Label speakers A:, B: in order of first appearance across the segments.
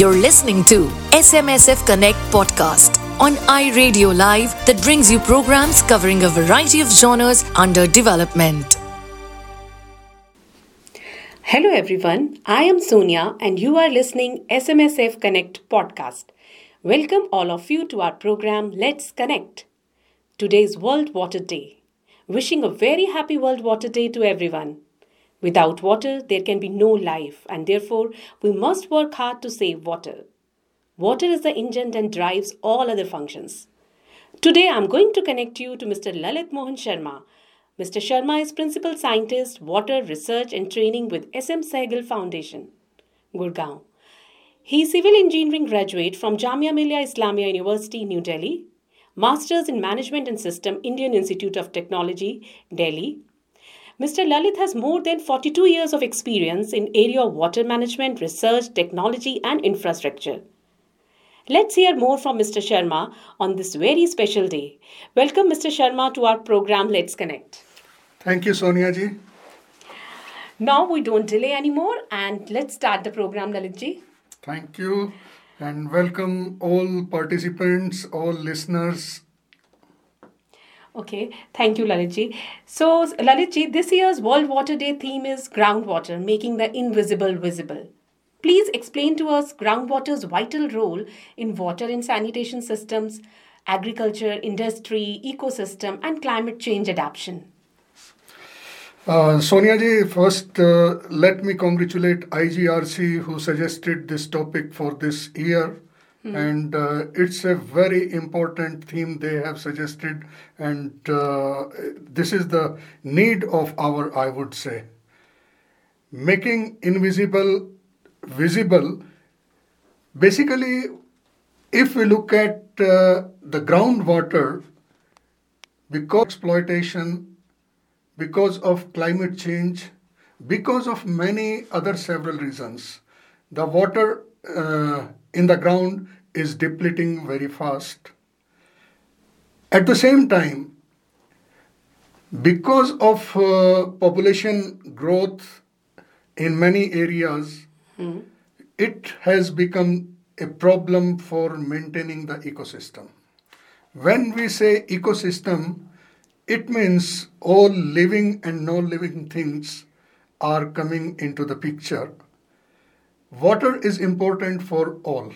A: You're listening to SMSF Connect podcast on iRadio Live that brings you programs covering a variety of genres under development.
B: Hello everyone, I am Sonia and you are listening SMSF Connect podcast. Welcome all of you to our program Let's Connect. Today's World Water Day. Wishing a very happy World Water Day to everyone. Without water, there can be no life, and therefore, we must work hard to save water. Water is the engine that drives all other functions. Today, I'm going to connect you to Mr. Lalit Mohan Sharma. Mr. Sharma is Principal Scientist, Water Research and Training with SM Sehgal Foundation, Gurgaon. He is Civil Engineering graduate from Jamia Millia Islamia University, New Delhi, Masters in Management and System, Indian Institute of Technology, Delhi, Mr. Lalit has more than 42 years of experience in area of water management, research, technology and infrastructure. Let's hear more from Mr. Sharma on this very special day. Welcome Mr. Sharma to our program Let's Connect.
C: Thank you Sonia ji.
B: Now we don't delay anymore and let's start the program Lalit ji.
C: Thank you and welcome all participants, all listeners
B: Okay, thank you, Lalitji. So, Lalitji, this year's World Water Day theme is groundwater, making the invisible visible. Please explain to us groundwater's vital role in water and sanitation systems, agriculture, industry, ecosystem, and climate change adaptation.
C: Uh, Sonia ji, first uh, let me congratulate IGRAC who suggested this topic for this year Mm. And uh, it's a very important theme they have suggested, and uh, this is the need of our, I would say. Making invisible visible. Basically, if we look at uh, the groundwater, because exploitation, because of climate change, because of many other several reasons, the water uh, in the ground is depleting very fast. At the same time, because of uh, population growth in many areas, mm. it has become a problem for maintaining the ecosystem. When we say ecosystem, it means all living and non living things are coming into the picture water is important for all.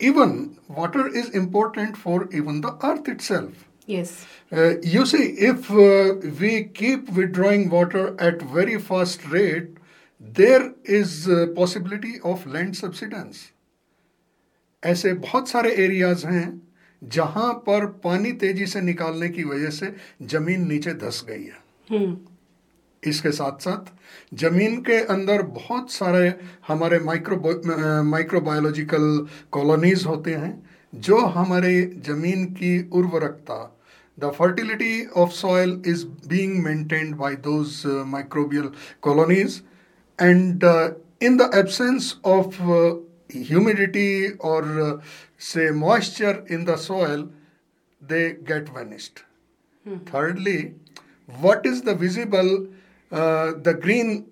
C: Even water is important for even the earth itself.
B: Yes.
C: Uh, you see, if uh, we keep withdrawing water at very fast rate, there is a possibility of land subsidence. ऐसे बहुत सारे areas हैं जहां पर पानी तेजी से निकालने की वजह से जमीन नीचे धस गई है hmm. इसके साथ साथ ज़मीन के अंदर बहुत सारे हमारे माइक्रो माइक्रोबायोलॉजिकल कॉलोनीज होते हैं जो हमारे ज़मीन की उर्वरकता the fertility of soil is being maintained by two microbial colonies and in the absence of humidity or say moisture in the soil they get vanished thirdly what is the visible uh, the green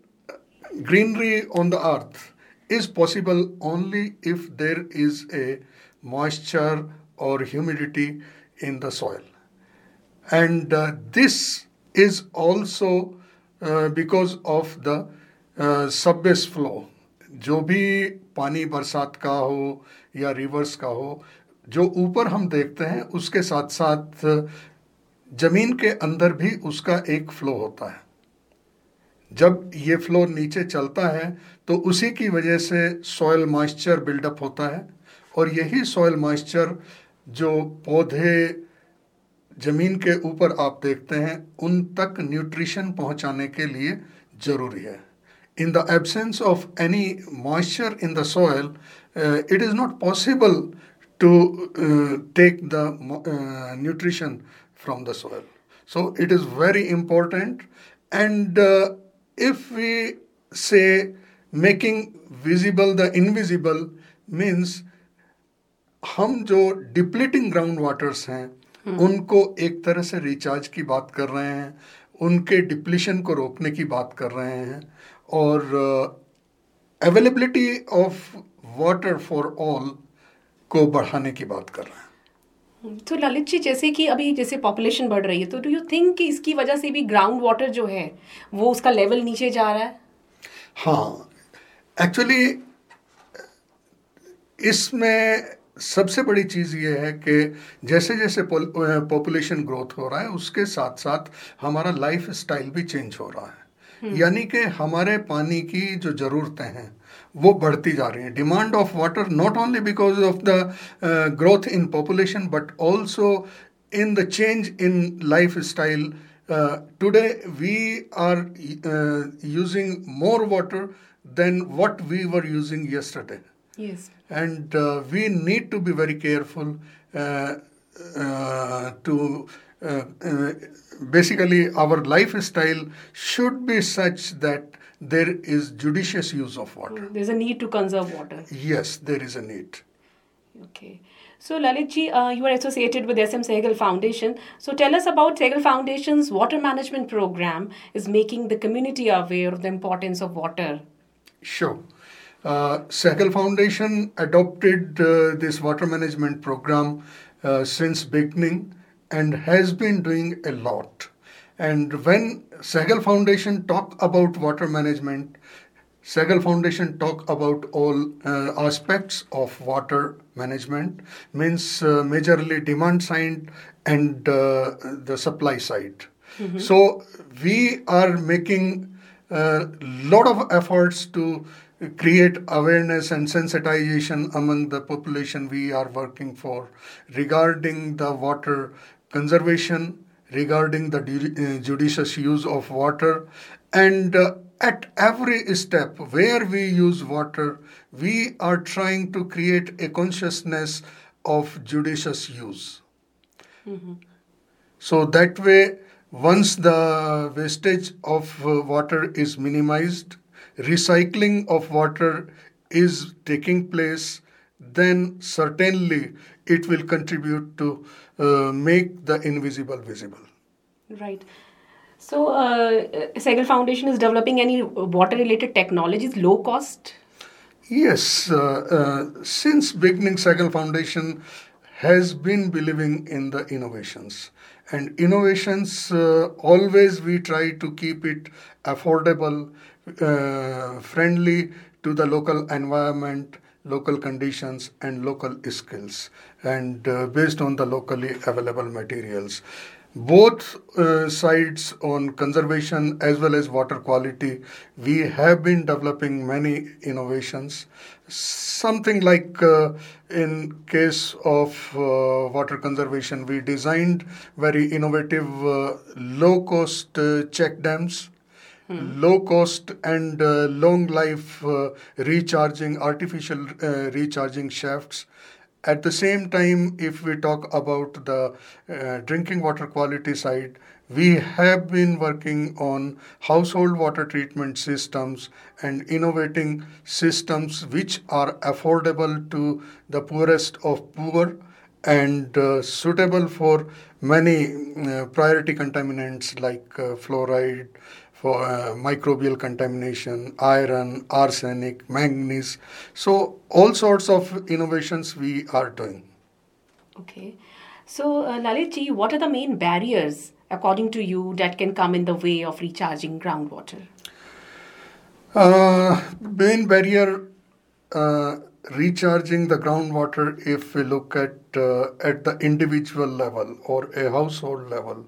C: greenery on the earth is possible only if there is a moisture or humidity in the soil and uh, this is also uh, because of the uh, subbase flow जो भी पानी बरसात का हो या reverse का हो जो ऊपर हम देखते हैं उसके साथ साथ ज़मीन के अंदर भी उसका एक फ्लो होता है जब ये फ्लो नीचे चलता है तो उसी की वजह से सॉयल मॉइस्चर बिल्डअप होता है। और यही सॉयल मॉइस्चर जो पौधे ज़मीन के ऊपर आप देखते हैं, उन तक न्यूट्रिशन पहुँचाने के लिए ज़रूरी है। In the absence of any moisture in the soil it is not possible to take the nutrition from the soil so it is very important and if we say making visible the invisible means हम जो depleting ground waters हैं hmm. उनको एक तरह से recharge की बात कर रहे हैं उनके डिप्लीशन को रोकने की बात कर रहे हैं और availability of water for all को बढ़ाने की बात कर रहे हैं
B: तो ललित जी जैसे कि अभी जैसे पॉपुलेशन बढ़ रही है तो डू यू थिंक कि इसकी वजह से भी ग्राउंड वाटर जो है वो उसका लेवल नीचे जा रहा है?
C: हाँ एक्चुअली इसमें सबसे बड़ी चीज़ ये है कि जैसे जैसे पॉपुलेशन ग्रोथ हो रहा है उसके साथ साथ हमारा लाइफ स्टाइल भी चेंज हो रहा है। यानी कि हमारे पानी की जो ज़रूरतें हैं वो बढ़ती जा रही हैं demand of water not only because of the growth in population but also in the change in lifestyle uh, today we are uh, using more water than what we were using yesterday
B: yes
C: and uh, we need to be very careful uh, uh, to uh, uh, basically our lifestyle should be such that there is judicious use of water
B: there's a need to conserve water
C: yes there is a need
B: Okay. So, Lalit ji, uh, you are associated with SM Sehgal Foundation. So, tell us about Sehgal Foundation's water management program is making the community aware of the importance of water.
C: Sure. Uh, Sehgal Foundation adopted uh, this water management program uh, since beginning and has been doing a lot. And when Sehgal Foundation talk about water management, Sehgal Foundation talk about all uh, aspects of water management, means uh, majorly demand side and uh, the supply side. So we are making a lot of efforts to create awareness and sensitization among the population we are working for regarding the water conservation, regarding the uh, judicious use of water, and uh, at every step where we use water, we are trying to create a consciousness of judicious use. So that way, once the wastage of uh, water is minimized, recycling of water is taking place, then certainly it will contribute to uh, make the invisible visible.
B: Right. So, uh, Sehgal Foundation is developing any water related technologies, low cost?
C: Yes, uh, uh, since beginning, Sehgal Foundation has been believing in the innovations. And innovations, uh, always we try to keep it affordable, uh, friendly to the local environment, local conditions, and local skills, and uh, based on the locally available materials. Both uh, sides on conservation as well as water quality we have been developing many innovations. Something like uh, in case of uh, water conservation we designed very innovative uh, low cost uh, check dams low cost and uh, long life uh, recharging artificial uh, recharging shafts. At the same time, if we talk about the uh, drinking water quality side, we have been working on household water treatment systems and innovating systems which are affordable to the poorest of poor and uh, suitable for many uh, priority contaminants like uh, fluoride, for uh, microbial contamination, iron, arsenic, manganese. So, all sorts of innovations we are doing.
B: Okay. So, uh, Lalitji, what are the main barriers, according to you, that can come in the way of recharging groundwater?
C: Uh, main barrier uh, recharging the groundwater, if we look at uh, at the individual level or a household level,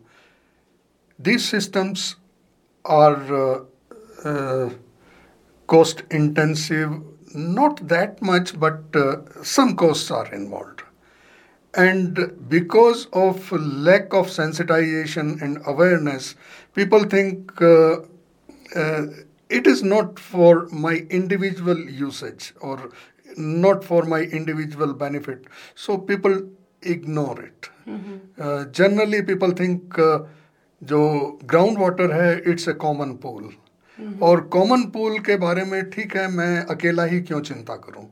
C: these systems are uh, uh, cost intensive, not that much, but uh, some costs are involved. And because of lack of sensitization and awareness, people think uh, uh, it is not for my individual usage or not for my individual benefit. So people ignore it. Uh, generally, people think uh, जो ground water है it's a common pool और common pool के बारे में ठीक है मैं अकेला ही क्यों चिंता करूँ?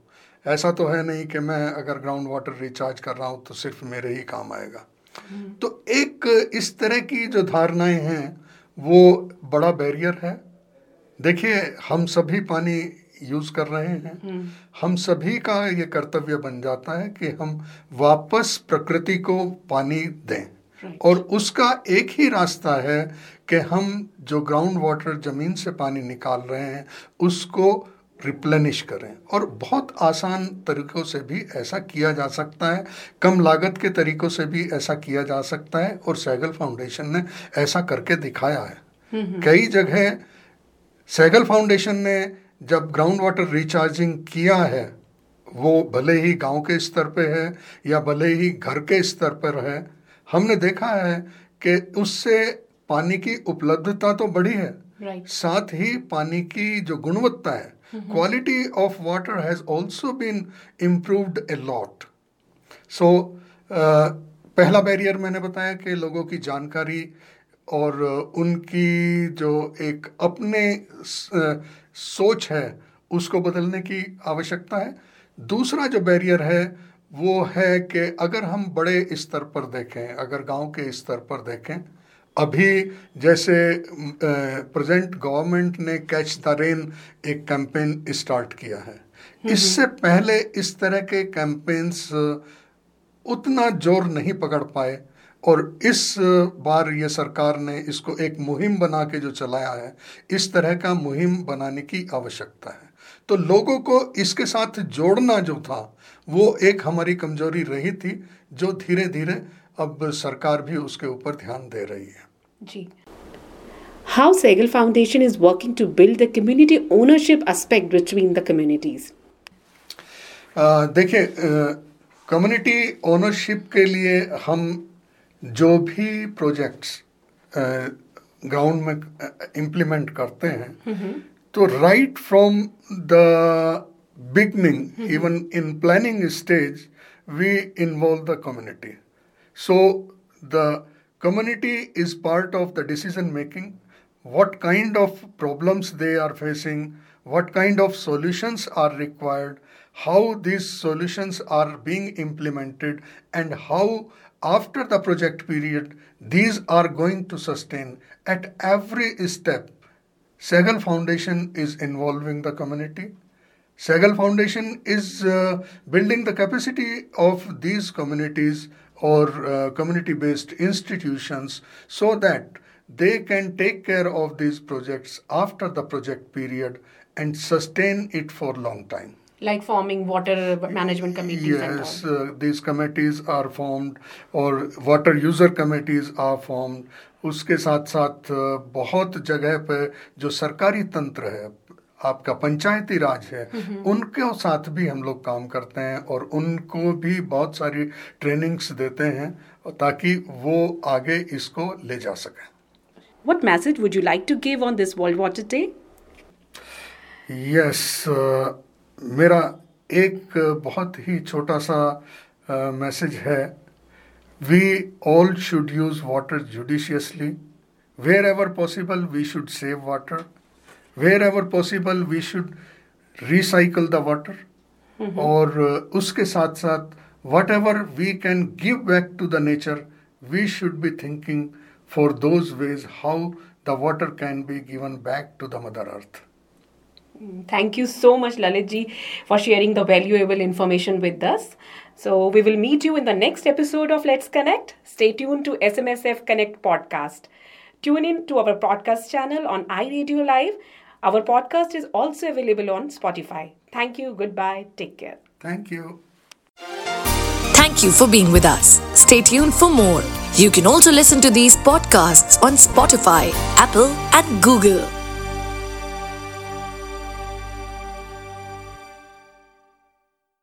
C: ऐसा तो है नहीं कि मैं अगर ग्राउंड वाटर रिचार्ज कर रहा हूँ तो सिर्फ़ मेरे ही काम आएगा। तो एक इस तरह की जो धारणाएँ हैं वो बड़ा बैरियर है। देखिए हम सभी पानी यूज़ कर रहे हैं। हम सभी का ये कर्तव्य बन जाता है कि हम वापस प्रकृति को पानी दें।
B: Right.
C: और उसका एक ही रास्ता है कि हम जो ग्राउंड वाटर ज़मीन से पानी निकाल रहे हैं उसको रिप्लेनिश करें। और बहुत आसान तरीक़ों से भी ऐसा किया जा सकता है। कम लागत के तरीक़ों से भी ऐसा किया जा सकता है और सैगल फाउंडेशन ने ऐसा करके दिखाया है। कई जगह सैगल फाउंडेशन ने जब ग्राउंड वाटर रिचार्जिंग किया है वो भले ही गाँव के स्तर पे है या भले ही घर के स्तर पर है हमने देखा है कि उससे पानी की उपलब्धता तो बढ़ी है
B: Right.
C: साथ ही पानी की जो गुणवत्ता है quality of water has also been improved a lot so पहला बैरियर मैंने बताया कि लोगों की जानकारी और उनकी जो एक अपने सोच है उसको बदलने की आवश्यकता है। दूसरा जो बैरियर है वो है कि अगर हम बड़े स्तर पर देखें अगर गाँव के स्तर पर देखें अभी जैसे प्रेजेंट गवर्नमेंट ने कैच द रेन एक कैंपेन स्टार्ट किया है। इससे पहले इस तरह के कैंपेन्स उतना ज़ोर नहीं पकड़ पाए और इस बार ये सरकार ने इसको एक मुहिम बना के जो चलाया है इस तरह का मुहिम बनाने की आवश्यकता है। तो लोगों को इसके साथ जोड़ना जो था वो एक हमारी कमज़ोरी रही थी जो धीरे धीरे अब सरकार भी उसके ऊपर ध्यान दे रही है।
B: जी। How Segal Foundation is working to build the community ownership aspect between the communities.
C: अ, देखिए कम्युनिटी ओनरशिप के लिए हम जो भी प्रोजेक्ट्स ग्राउंड में इम्प्लीमेंट करते हैं तो right from the beginning, mm-hmm. even in planning stage, we involve the community. So the community is part of the decision making. What kind of problems they are facing, what kind of solutions are required, how these solutions are being implemented, and how after the project period these are going to sustain at every step. Sehgal Foundation is involving the community Sehgal Foundation is uh, building the capacity of these communities or uh, community based institutions so that they can take care of these projects after the project period and sustain it for long time.
B: Like forming water management committees
C: yes uh, these committees are formed or water user committees are formed. उसके साथ साथ बहुत जगह पे जो सरकारी तंत्र है आपका पंचायती राज है उनके साथ भी हम लोग काम करते हैं और उनको भी बहुत सारी ट्रेनिंग्स देते हैं ताकि वो आगे इसको ले जा सकें।
B: What message would you like to give on this World Water Day?
C: Yes मेरा एक बहुत ही छोटा सा मैसेज uh, है। We all should use water judiciously wherever possible we should save water wherever possible we should recycle the water mm-hmm. or uh, uske saath saath whatever we can give back to the nature we should be thinking for those ways how the water can be given back to the mother earth mm,
B: Thank you so much, Lalitji, for sharing the valuable information with us. So, we will meet you in the next episode of Let's Connect. Stay tuned to SMSF Connect podcast. Tune in to our podcast channel on iRadio Live our podcast is also available on Spotify. Thank you. Goodbye. Take care.
C: Thank you.
A: Thank you for being with us. Stay tuned for more. You can also listen to these podcasts on Spotify, Apple, and Google.